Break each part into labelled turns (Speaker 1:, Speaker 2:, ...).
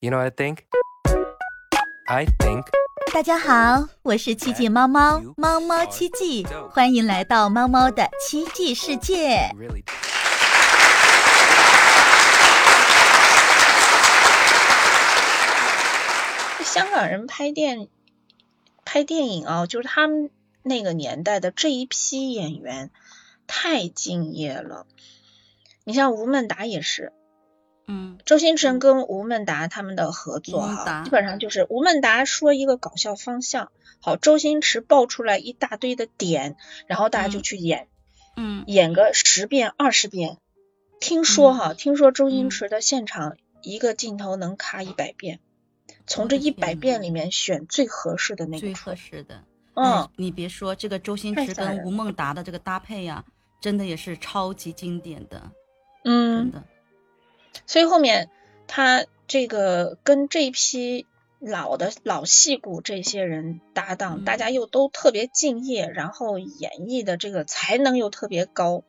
Speaker 1: You know what I think? I think
Speaker 2: 大家好，我是奇迹猫猫，猫猫奇迹，欢迎来到猫猫的奇迹世界。
Speaker 3: 香港人拍电拍电影啊，就是他们那个年代的这一批演员太敬业了。你像吴孟达也是，
Speaker 4: 嗯
Speaker 3: 周星驰跟吴孟达他们的合作哈，基本上就是吴孟达说一个搞笑方向，好，周星驰爆出来一大堆的点，然后大家就
Speaker 4: 嗯
Speaker 3: 去演，
Speaker 4: 嗯
Speaker 3: 演个十遍二十遍。听说哈，听说周星
Speaker 4: 嗯
Speaker 3: 驰的现场一个镜头能咔一百遍，从这一百遍里面选最合适的那个
Speaker 4: 最合。适的。
Speaker 3: 嗯
Speaker 4: 哎，你别说这个周星驰跟吴孟达的这个搭配呀、真的也是超级经典的，真
Speaker 3: 嗯，
Speaker 4: 的。
Speaker 3: 所以后面他这个跟这批老的老戏骨这些人搭档，
Speaker 4: 嗯
Speaker 3: 大家又都特别敬业，然后演绎的这个才能又特别高，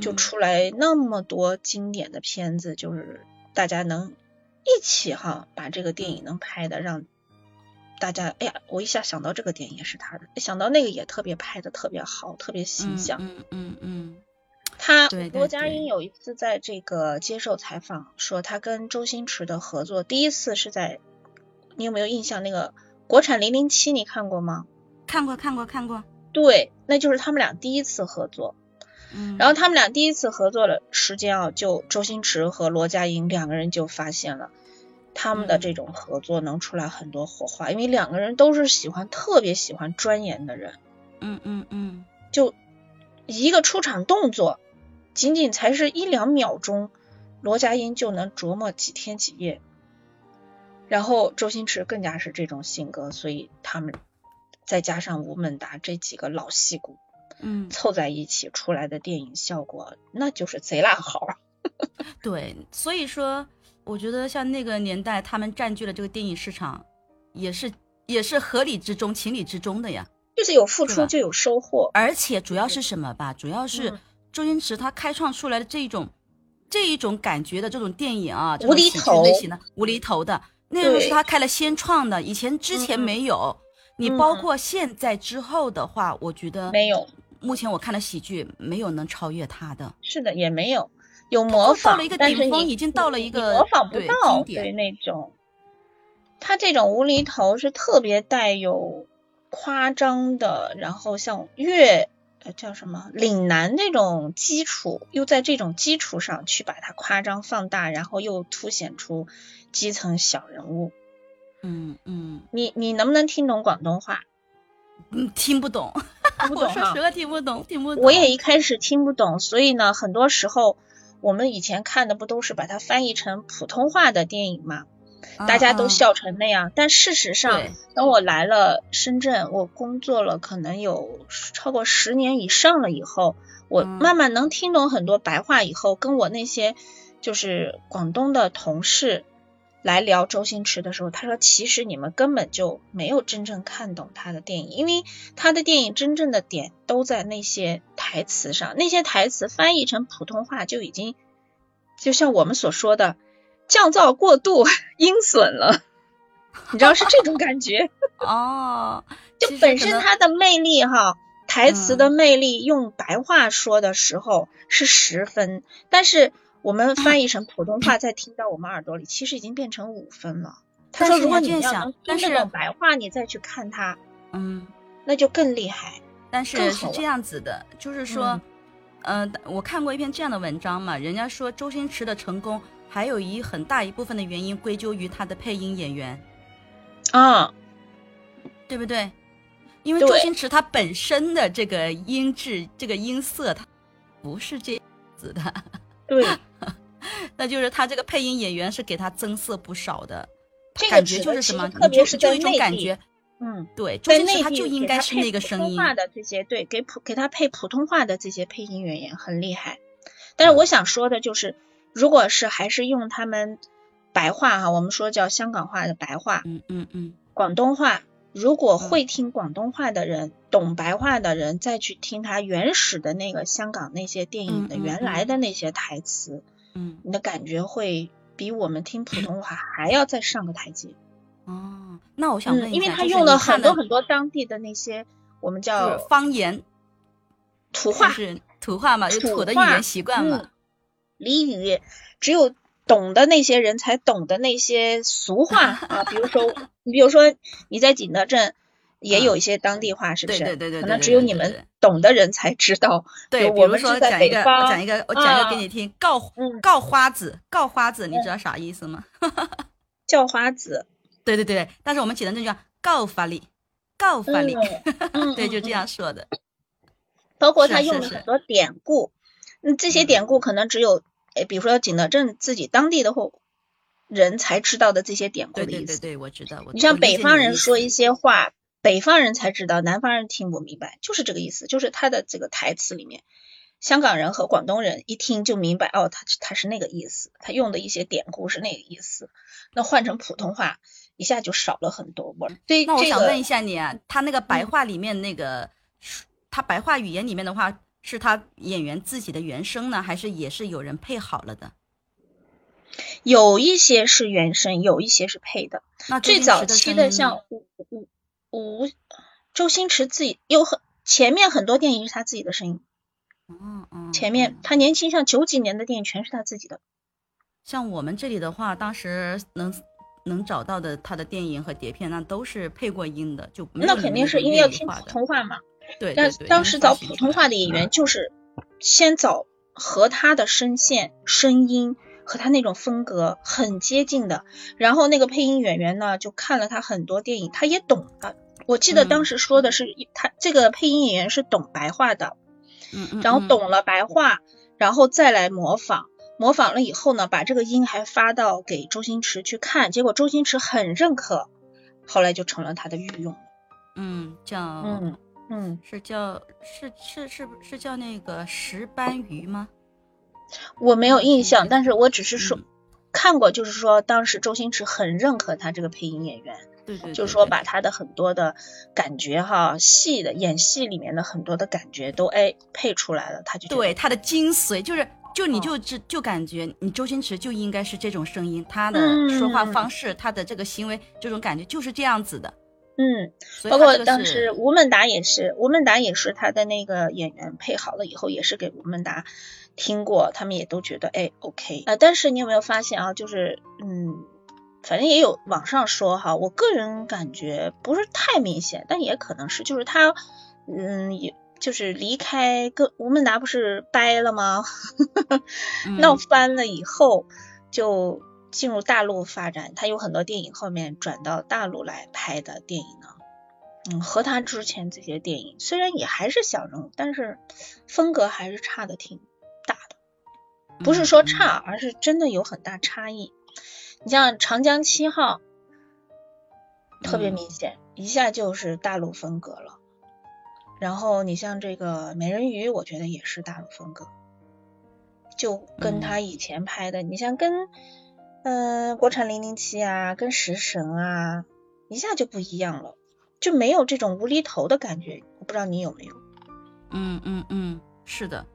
Speaker 3: 就
Speaker 4: 嗯
Speaker 3: 出来那么多经典的片子，就是大家能一起哈把这个电影能拍的让。大家，哎呀，我一下想到这个电影也是他的，想到那个也特别拍的特别好，特别形象。
Speaker 4: 嗯嗯对
Speaker 3: 罗家
Speaker 4: 对
Speaker 3: 英有一次在这个接受采访说，他跟周星驰的合作第一次是在，你有没有印象？那个国产零零七你看过吗？
Speaker 4: 嗯，看过看过看过。
Speaker 3: 对，那就是他们俩第一次合作。
Speaker 4: 嗯，
Speaker 3: 然后他们俩第一次合作的时间啊，就周星驰和罗家英两个人就发现了他们的
Speaker 4: 嗯
Speaker 3: 这种合作能出来很多火花，因为两个人都是喜欢特别喜欢钻研的人。
Speaker 4: 嗯嗯嗯
Speaker 3: 就一个出场动作，仅仅才是一两秒钟，罗家英就能琢磨几天几夜。然后周星驰更加是这种性格，所以他们再加上吴孟达这几个老戏骨
Speaker 4: 嗯，
Speaker 3: 凑在一起出来的电影效果，那就是贼拉好。
Speaker 4: 对，所以说我觉得像那个年代，他们占据了这个电影市场，也是也是合理之中、情理之中的呀。
Speaker 3: 就是有付出就有收获。
Speaker 4: 而且主要是什么吧？主要是
Speaker 3: 嗯
Speaker 4: 周星驰他开创出来的这一种这一种感觉的这种电影啊，这
Speaker 3: 无厘
Speaker 4: 种喜剧
Speaker 3: 头
Speaker 4: 类型的无厘头的，那个
Speaker 3: 对
Speaker 4: 是他开了先创的，以前之前
Speaker 3: 嗯
Speaker 4: 没有。你
Speaker 3: 嗯
Speaker 4: 包括现在之后的话，我觉得
Speaker 3: 没有，
Speaker 4: 目前我看的喜剧没有能超越他的。
Speaker 3: 是的，也没有，有模仿，
Speaker 4: 到了一个
Speaker 3: 但是你
Speaker 4: 顶峰已经到了一个
Speaker 3: 模仿不到，对那种。他这种无厘头是特别带有夸张的，然后像粤呃叫什么岭南那种基础，又在这种基础上去把它夸张放大，然后又凸显出基层小人物。
Speaker 4: 嗯嗯
Speaker 3: 你你能不能听懂广东话？
Speaker 4: 嗯，听不懂，
Speaker 3: 听不
Speaker 4: 我说实话听不懂，听不懂。
Speaker 3: 我也一开始听不懂，所以呢，很多时候我们以前看的不都是把它翻译成普通话的电影嘛？大家都笑成那样，但事实上
Speaker 4: 对，
Speaker 3: 等我来了深圳，我工作了可能有超过十年以上了以后，我
Speaker 4: 嗯。
Speaker 3: 慢慢能听懂很多白话以后，跟我那些就是广东的同事来聊周星驰的时候，他说其实你们根本就没有真正看懂他的电影，因为他的电影真正的点都在那些台词上，那些台词翻译成普通话就已经就像我们所说的降噪过度阴损了，你知道是这种感觉。
Speaker 4: 哦，
Speaker 3: 就本身它的魅力哈，台词的魅力用白话说的时候是十分，但是我们翻译成普通话再听到我们耳朵里，其实已经变成五分了。他说，如果
Speaker 4: 你
Speaker 3: 要能
Speaker 4: 但是
Speaker 3: 白话，你再去看它，
Speaker 4: 嗯。
Speaker 3: 那就更厉害。
Speaker 4: 但是是这样子的，就是说，呃，我看过一篇这样的文章嘛，人家说周星驰的成功还有一很大一部分的原因归咎于他的配音演员，
Speaker 3: 啊，
Speaker 4: 对不对？因为周星驰他本身的这个音质、这个音色，他不是这样子的，
Speaker 3: 对，
Speaker 4: 那就是他这个配音演员是给他增色不少的，
Speaker 3: 这个
Speaker 4: 感觉就是什么，
Speaker 3: 实特别
Speaker 4: 是就一种感觉，
Speaker 3: 嗯，
Speaker 4: 对，周星驰他就应该是那个声音，
Speaker 3: 通话的这些，对，给普给他配普通话的这些配音演员很厉害。但是我想说的就是，如果是还是用他们白话哈，我们说叫香港话的白话，
Speaker 4: 嗯嗯嗯，
Speaker 3: 广东话，如果会听广东话的人，懂白话的人，再去听他原始的那个香港那些电影的原来的那些台词，
Speaker 4: 嗯，
Speaker 3: 你的感觉会比我们听普通话还要再上个台阶。
Speaker 4: 哦，那我想问
Speaker 3: 嗯，
Speaker 4: 一下，
Speaker 3: 因为他用了很多很多当地的那些我们叫
Speaker 4: 方言，
Speaker 3: 土话、
Speaker 4: 是土话嘛，就
Speaker 3: 土
Speaker 4: 的语言习惯嘛
Speaker 3: 嗯。俚语，只有懂的那些人才懂的那些俗话 啊，比如说，你比如说你在景德镇也有一些当地话，是不是？
Speaker 4: 对对对对
Speaker 3: 可能只有你们懂的人才知道。
Speaker 4: 对，
Speaker 3: 我们是在
Speaker 4: 讲一个，讲一个，我讲一个给
Speaker 3: 啊
Speaker 4: 你听，告
Speaker 3: 嗯
Speaker 4: 告花子，告花子，你知道啥意思吗？
Speaker 3: 叫花子，
Speaker 4: 对对对，但是我们写的那叫告发里，告发里，
Speaker 3: 嗯，
Speaker 4: 对，
Speaker 3: 嗯
Speaker 4: 就这。
Speaker 3: 嗯
Speaker 4: 样说的。
Speaker 3: 包括他用了很多典故，嗯，这些典故可能只有，诶，比如说景德镇自己当地的或人才知道的这些典故的意思。
Speaker 4: 对对对，我知道。我
Speaker 3: 你像北方人说一些话，北方人才知道，南方人听不明白，就是这个意思，就是他的这个台词里面，香港人和广东人一听就明白，哦，他他是那个意思，他用的一些典故是那个意思，那换成普通话一下就少了很多味儿。对
Speaker 4: 那我想问一下你啊，他那个白
Speaker 3: 嗯
Speaker 4: 话里面那个，他白话语言里面的话，是他演员自己的原声呢，还是也是有人配好了的？
Speaker 3: 有一些是原声，有一些是配的。
Speaker 4: 那
Speaker 3: 最早期的像吴吴吴周星驰自己有很前面很多电影是他自己的声音，
Speaker 4: 嗯嗯，
Speaker 3: 前面
Speaker 4: 嗯
Speaker 3: 他年轻像九几年的电影全是他自己的。
Speaker 4: 像我们这里的话，当时能能找到的他的电影和碟片，那都是配过音的，就
Speaker 3: 那肯定是因为要听普通话嘛。
Speaker 4: 对，
Speaker 3: 但当时找普通话的演员，就是先找和他的声线、声音和他那种风格很接近的，然后那个配音演员呢，就看了他很多电影，他也懂的。我记得
Speaker 4: 嗯
Speaker 3: 当时说的是，他这个配音演员是懂白话的，
Speaker 4: 嗯嗯，
Speaker 3: 然后
Speaker 4: 嗯
Speaker 3: 懂了白话，然后再来模仿。模仿了以后呢，把这个音还发到给周星驰去看，结果周星驰很认可，后来就成了他的御用。
Speaker 4: 嗯叫
Speaker 3: 嗯嗯，
Speaker 4: 是叫是是是是叫那个石斑鱼吗？
Speaker 3: 我没有印
Speaker 4: 嗯
Speaker 3: 象，但是我只是说、
Speaker 4: 嗯
Speaker 3: 看过，就是说当时周星驰很认可他这个配音演员，
Speaker 4: 对对，
Speaker 3: 就是说把他的很多的感觉哈，戏的演戏里面的很多的感觉都哎配出来了，他就
Speaker 4: 对他的精髓就是。就你
Speaker 3: 就
Speaker 4: 就知就感觉你周星驰就应该是这种声音，他的
Speaker 3: 嗯
Speaker 4: 说话方式，他的这个行为，这种感觉就是这样子的。
Speaker 3: 嗯，包括当时吴孟达也是，吴孟达也是他的那个演员配好了以后，也是给吴孟达听过，他们也都觉得哎 OK 呃，但是你有没有发现啊，就是嗯，反正也有网上说哈，我个人感觉不是太明显，但也可能是，就是他嗯也。就是离开跟吴孟达不是掰了吗？闹
Speaker 4: 嗯
Speaker 3: 翻了以后，就进入大陆发展。他有很多电影后面转到大陆来拍的电影呢。嗯，和他之前这些电影虽然也还是小人物，但是风格还是差的挺大的。不是说
Speaker 4: 嗯
Speaker 3: 差，而是真的有很大差异。你像《长江七号》，特别
Speaker 4: 嗯
Speaker 3: 明显，一下就是大陆风格了。然后你像这个《美人鱼》，我觉得也是大陆风格，就跟他以前拍的，你像跟嗯、呃国产零零七啊，跟食神啊，一下就不一样了，就没有这种无厘头的感觉。我不知道你有没有，
Speaker 4: 嗯嗯嗯，是的，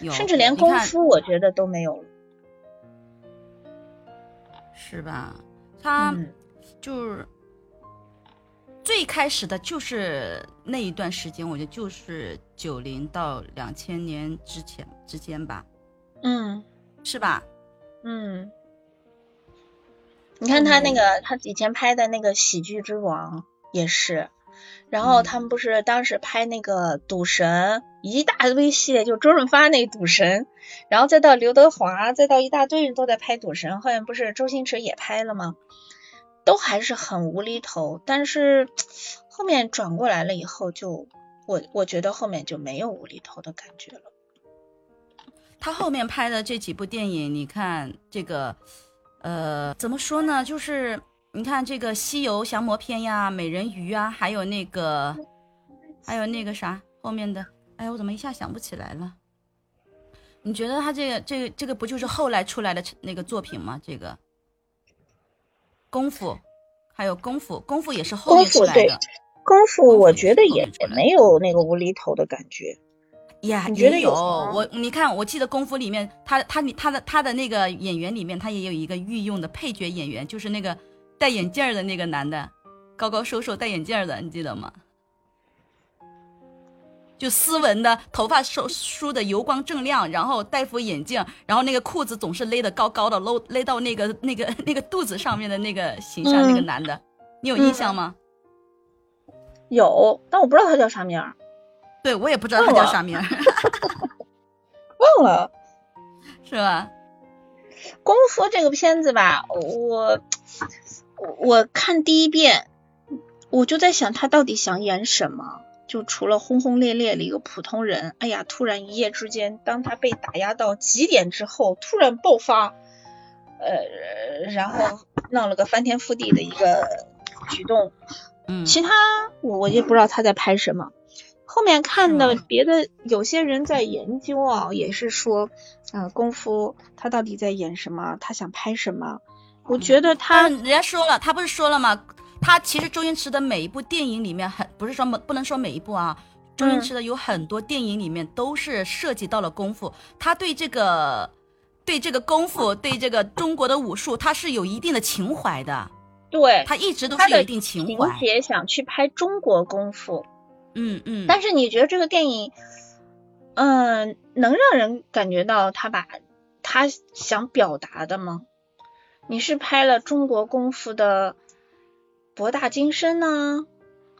Speaker 4: 有
Speaker 3: 甚至连功夫我觉得都没有了。
Speaker 4: 是吧？他
Speaker 3: 嗯
Speaker 4: 就是最开始的就是那一段时间，我觉得就是九零到两千年之前之间吧，
Speaker 3: 嗯
Speaker 4: 是吧？
Speaker 3: 嗯，你看他那个他以前拍的那个《喜剧之王》也是。然后他们不是当时拍那个《赌神》，一大堆系列，就周润发那《赌神》，然后再到刘德华，再到一大堆人都在拍《赌神》，后面不是周星驰也拍了吗？都还是很无厘头，但是后面转过来了以后就，我我觉得后面就没有无厘头的感觉了。
Speaker 4: 他后面拍的这几部电影，你看这个，呃，怎么说呢？就是你看这个《西游降魔篇》呀，《美人鱼》啊，还有那个，还有那个啥后面的，哎，我怎么一下想不起来了？你觉得他这个这个这个不就是后来出来的那个作品吗？这个功夫，还有功夫，功夫也是后面出来的，
Speaker 3: 功夫我觉得也
Speaker 4: 也
Speaker 3: 没有那个无厘头的感觉。
Speaker 4: 呀，
Speaker 3: 你觉得
Speaker 4: 也有我，你看，我记得《功夫》里面，他他他的他的那个演员里面，他也有一个御用的配角演员，就是那个戴眼镜的那个男的，高高瘦瘦戴眼镜的，你记得吗？就斯文的，头发梳梳的油光锃亮，然后戴副眼镜，然后那个裤子总是勒得高高的，搂勒到那个那个那个肚子上面的那个形象，
Speaker 3: 嗯
Speaker 4: 那个男的，你有印象吗？
Speaker 3: 有，但我不知道他叫啥名儿，
Speaker 4: 对我也不知道他叫啥名儿，
Speaker 3: 忘了。
Speaker 4: 是吧？
Speaker 3: 功夫这个片子吧，我我我看第一遍，我就在想他到底想演什么。就除了轰轰烈烈的一个普通人，哎呀，突然一夜之间，当他被打压到极点之后，突然爆发，呃，然后闹了个翻天覆地的一个举动，
Speaker 4: 嗯，
Speaker 3: 其他我我也不知道他在拍什么。后面看的别的有些人在研究啊，也是说，呃，功夫他到底在演什么，他想拍什么？我觉得他
Speaker 4: 他人家说了，他不是说了吗？他其实周星驰的每一部电影里面很不是说不能说每一部啊，周星驰的有很多电影里面都是涉及到了功夫，他对这个对这个功夫，对这个中国的武术，他是有一定的情怀的，
Speaker 3: 对
Speaker 4: 他一直都是有一定情
Speaker 3: 情
Speaker 4: 怀。
Speaker 3: 节想去拍中国功夫，
Speaker 4: 嗯嗯，
Speaker 3: 但是你觉得这个电影，嗯、能让人感觉到他把他想表达的吗？你是拍了中国功夫的博大精深呢，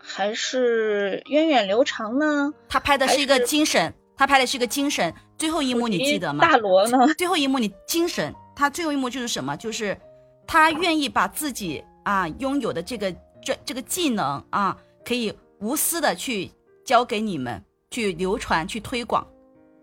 Speaker 3: 还是源远流长呢？
Speaker 4: 他拍的是一个精神，他拍的是一个精神。最后一幕你记得吗？
Speaker 3: 大罗呢？
Speaker 4: 最后一幕你精神，他最后一幕就是什么？就是他愿意把自己啊拥有的这个这这个技能啊，可以无私的去教给你们，去流传，去推广。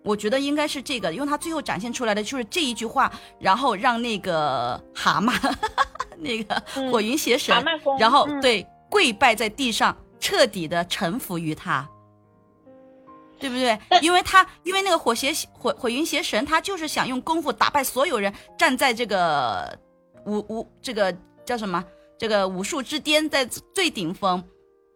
Speaker 4: 我觉得应该是这个，因为他最后展现出来的就是这一句话，然后让那个蛤蟆，那个
Speaker 3: 嗯
Speaker 4: 火云邪神，然后、
Speaker 3: 嗯
Speaker 4: 对跪拜在地上，彻底的臣服于他。对不对？因为他，因为那个火邪火火云邪神，他就是想用功夫打败所有人，站在这个武武这个叫什么？这个武术之巅，在最顶峰，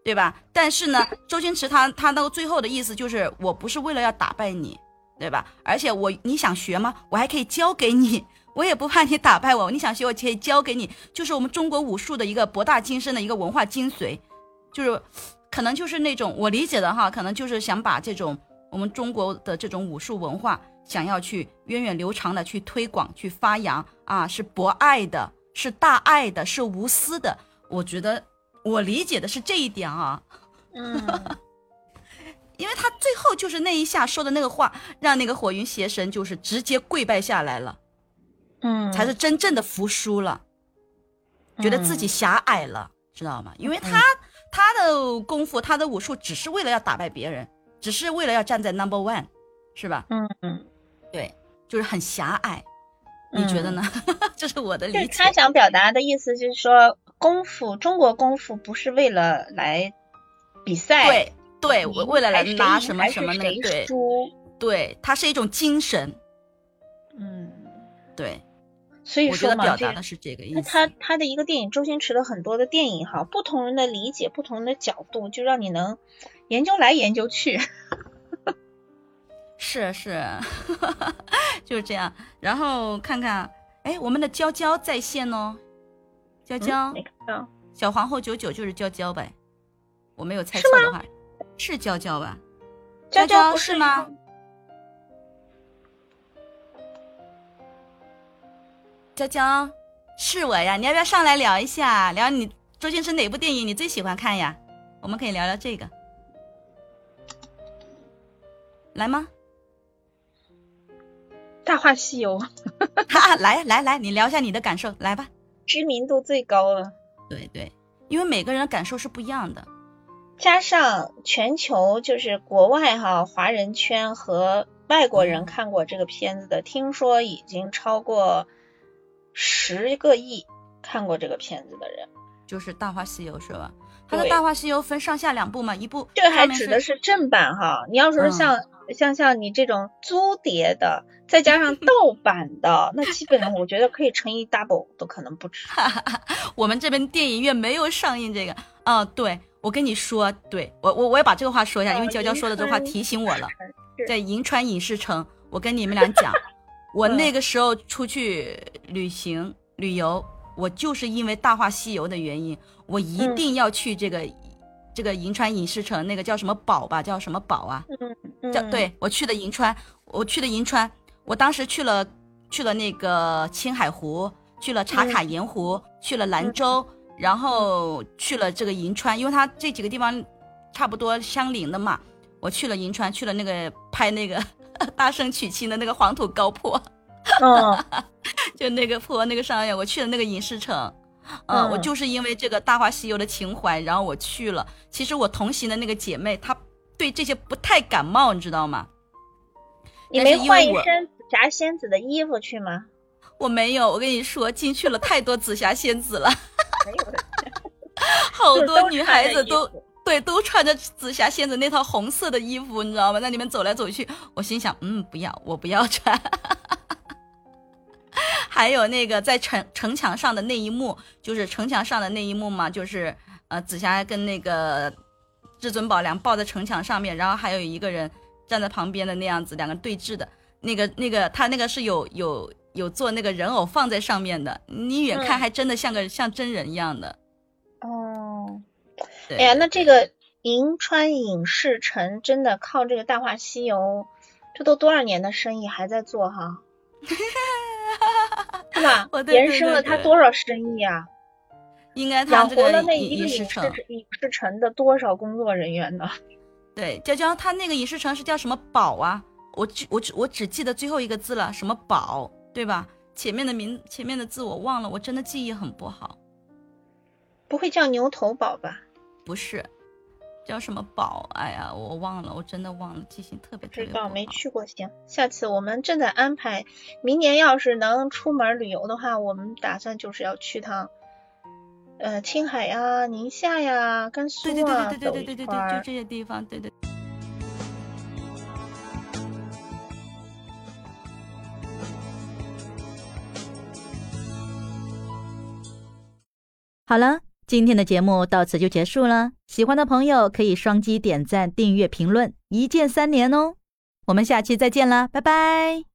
Speaker 4: 对吧？但是呢，周星驰他他那个最后的意思就是，我不是为了要打败你，对吧？而且我你想学吗？我还可以教给你，我也不怕你打败我。你想学，我可以教给你，就是我们中国武术的一个博大精深的一个文化精髓，就是可能就是那种我理解的哈，可能就是想把这种我们中国的这种武术文化，想要去源远流长的去推广、去发扬啊，是博爱的，是大爱的，是无私的。我觉得我理解的是这一点啊，
Speaker 3: 嗯，
Speaker 4: 因为他最后就是那一下说的那个话，让那个火云邪神就是直接跪拜下来了，
Speaker 3: 嗯，
Speaker 4: 才是真正的服输了，觉得自己狭隘了，知道吗？因为他他的功夫，他的武术只是为了要打败别人，只是为了要站在 number one，是吧？
Speaker 3: 嗯嗯，
Speaker 4: 对，就是很狭隘。你觉得呢？这是我的理解。
Speaker 3: 就是他想表达的意思就是说，功夫中国功夫不是为了来比赛，
Speaker 4: 对对，
Speaker 3: 我
Speaker 4: 为为了来拿什么什么那
Speaker 3: 谁
Speaker 4: 个，对对，它是一种精神，
Speaker 3: 嗯，
Speaker 4: 对，
Speaker 3: 所以说嘛，
Speaker 4: 表达的是这个意
Speaker 3: 那
Speaker 4: 思。
Speaker 3: 他他的一个电影，周星驰的很多的电影哈，不同人的理解，不同的角度，就让你能研究来研究去。
Speaker 4: 是 是，就是这样。然后看看，哎，我们的娇娇在线哦，娇娇，小皇后九九就是娇娇呗，我没有猜错的话，是娇娇吧？
Speaker 3: 娇
Speaker 4: 娇是吗？娇娇，是我呀，你要不要上来聊一下，聊你周星驰哪部电影你最喜欢看呀？我们可以聊聊这个，来吗？
Speaker 3: 《大话西游》
Speaker 4: 哈哈，来来来，你聊一下你的感受，来吧。
Speaker 3: 知名度最高了，
Speaker 4: 对对，因为每个人的感受是不一样的。
Speaker 3: 加上全球就是国外哈华人圈和外国人看过这个片子的，听说已经超过十个亿看过这个片子的人。
Speaker 4: 就是《大话西游》是吧？它的《大话西游》分上下两部嘛，一部
Speaker 3: 这个还指的是正版哈，你要说像、像像你这种租碟的，再加上 盗版的，那基本上我觉得可以乘以 double 都可能不止。
Speaker 4: 我们这边电影院没有上映这个。哦，对，我跟你说，对我我我也把这个话说一下，因为娇娇说的这话提醒我了。在银川影视城。我跟你们俩讲，我那个时候出去旅行旅游，我就是因为《大话西游》的原因，我一定要去这个这个银川影视城，那个叫什么宝吧，叫什么宝啊？
Speaker 3: 嗯，
Speaker 4: 叫对我去的银川，我去的银川，我当时去了去了那个青海湖，去了茶卡盐湖，去了兰州，然后去了这个银川，因为它这几个地方差不多相邻的嘛。我去了银川，去了那个拍那个 大圣娶亲的那个黄土高坡，
Speaker 3: 嗯，
Speaker 4: 就那个坡那个上面，我去了那个影视城。嗯，我就是因为这个《大话西游》的情怀，然后我去了。其实我同行的那个姐妹，她对这些不太感冒，你知道吗？
Speaker 3: 你没换一身紫霞仙子的衣服去吗？
Speaker 4: 我没有，我跟你说，进去了太多紫霞仙子了，好多女孩子都对，都穿着紫霞仙子那套红色的衣服，你知道吗？在里面走来走去，我心想，嗯，不要，我不要穿。还有那个在城城墙上的那一幕，就是城墙上的那一幕嘛，就是呃，紫霞跟那个至尊宝两抱在城墙上面，然后还有一个人站在旁边的那样子，两个对峙的那个那个，他那个是有有有做那个人偶放在上面的，你远看还真的像个像真人一样的。
Speaker 3: 哦，哎呀，那这个银川影视城真的靠这个《大话西游》，这都多少年的生意还在做哈？延伸 了他多少生意啊？
Speaker 4: 应该
Speaker 3: 养活了那
Speaker 4: 一
Speaker 3: 个影视城影视城的多少工作人员呢？
Speaker 4: 对，娇娇，他那个影视城是叫什么宝啊？我只我只我只记得最后一个字了，什么宝，对吧？前面的名前面的字我忘了，我真的记忆很不好。
Speaker 3: 不会叫牛头宝吧？
Speaker 4: 不是。叫什么宝？哎呀，我忘了，我真的忘了，记性特别特别
Speaker 3: 不好。没去过，行，下次我们正在安排，明年要是能出门旅游的话，我们打算就是要去趟，呃，青海呀、宁夏呀、甘肃
Speaker 4: 啊，对对对对对对对对对，就这些地方，对对。
Speaker 2: 好了。今天的节目到此就结束了，喜欢的朋友可以双击点赞、订阅、评论，一键三连哦。我们下期再见啦，拜拜。